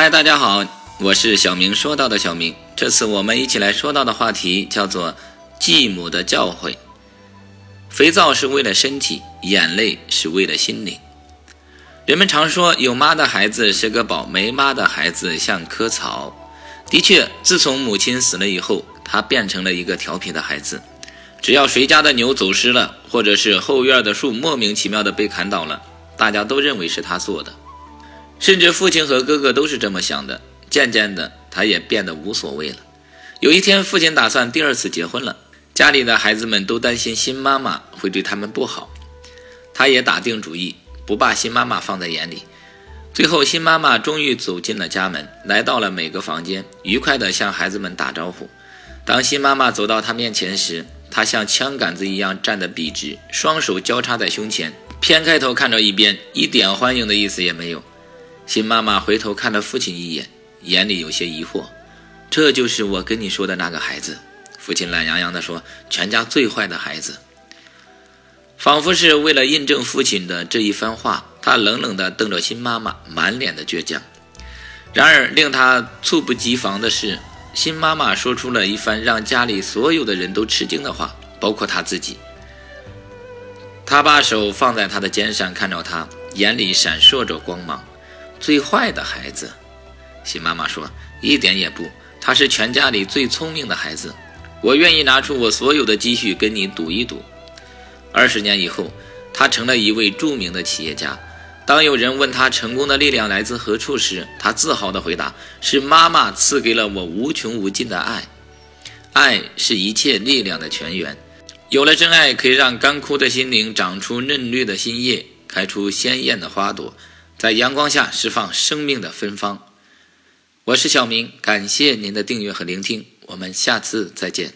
嗨，大家好，我是小明。说到的小明，这次我们一起来说到的话题叫做继母的教诲。肥皂是为了身体，眼泪是为了心灵。人们常说，有妈的孩子是个宝，没妈的孩子像棵草。的确，自从母亲死了以后，他变成了一个调皮的孩子。只要谁家的牛走失了，或者是后院的树莫名其妙的被砍倒了，大家都认为是他做的。甚至父亲和哥哥都是这么想的。渐渐的，他也变得无所谓了。有一天，父亲打算第二次结婚了，家里的孩子们都担心新妈妈会对他们不好。他也打定主意，不把新妈妈放在眼里。最后，新妈妈终于走进了家门，来到了每个房间，愉快地向孩子们打招呼。当新妈妈走到他面前时，他像枪杆子一样站得笔直，双手交叉在胸前，偏开头看着一边，一点欢迎的意思也没有。新妈妈回头看了父亲一眼，眼里有些疑惑。这就是我跟你说的那个孩子。父亲懒洋洋地说：“全家最坏的孩子。”仿佛是为了印证父亲的这一番话，他冷冷地瞪着新妈妈，满脸的倔强。然而，令他猝不及防的是，新妈妈说出了一番让家里所有的人都吃惊的话，包括他自己。他把手放在他的肩上，看着他，眼里闪烁着光芒。最坏的孩子，新妈妈说：“一点也不，他是全家里最聪明的孩子。我愿意拿出我所有的积蓄跟你赌一赌。”二十年以后，他成了一位著名的企业家。当有人问他成功的力量来自何处时，他自豪地回答：“是妈妈赐给了我无穷无尽的爱。爱是一切力量的泉源。有了真爱，可以让干枯的心灵长出嫩绿的新叶，开出鲜艳的花朵。”在阳光下释放生命的芬芳。我是小明，感谢您的订阅和聆听，我们下次再见。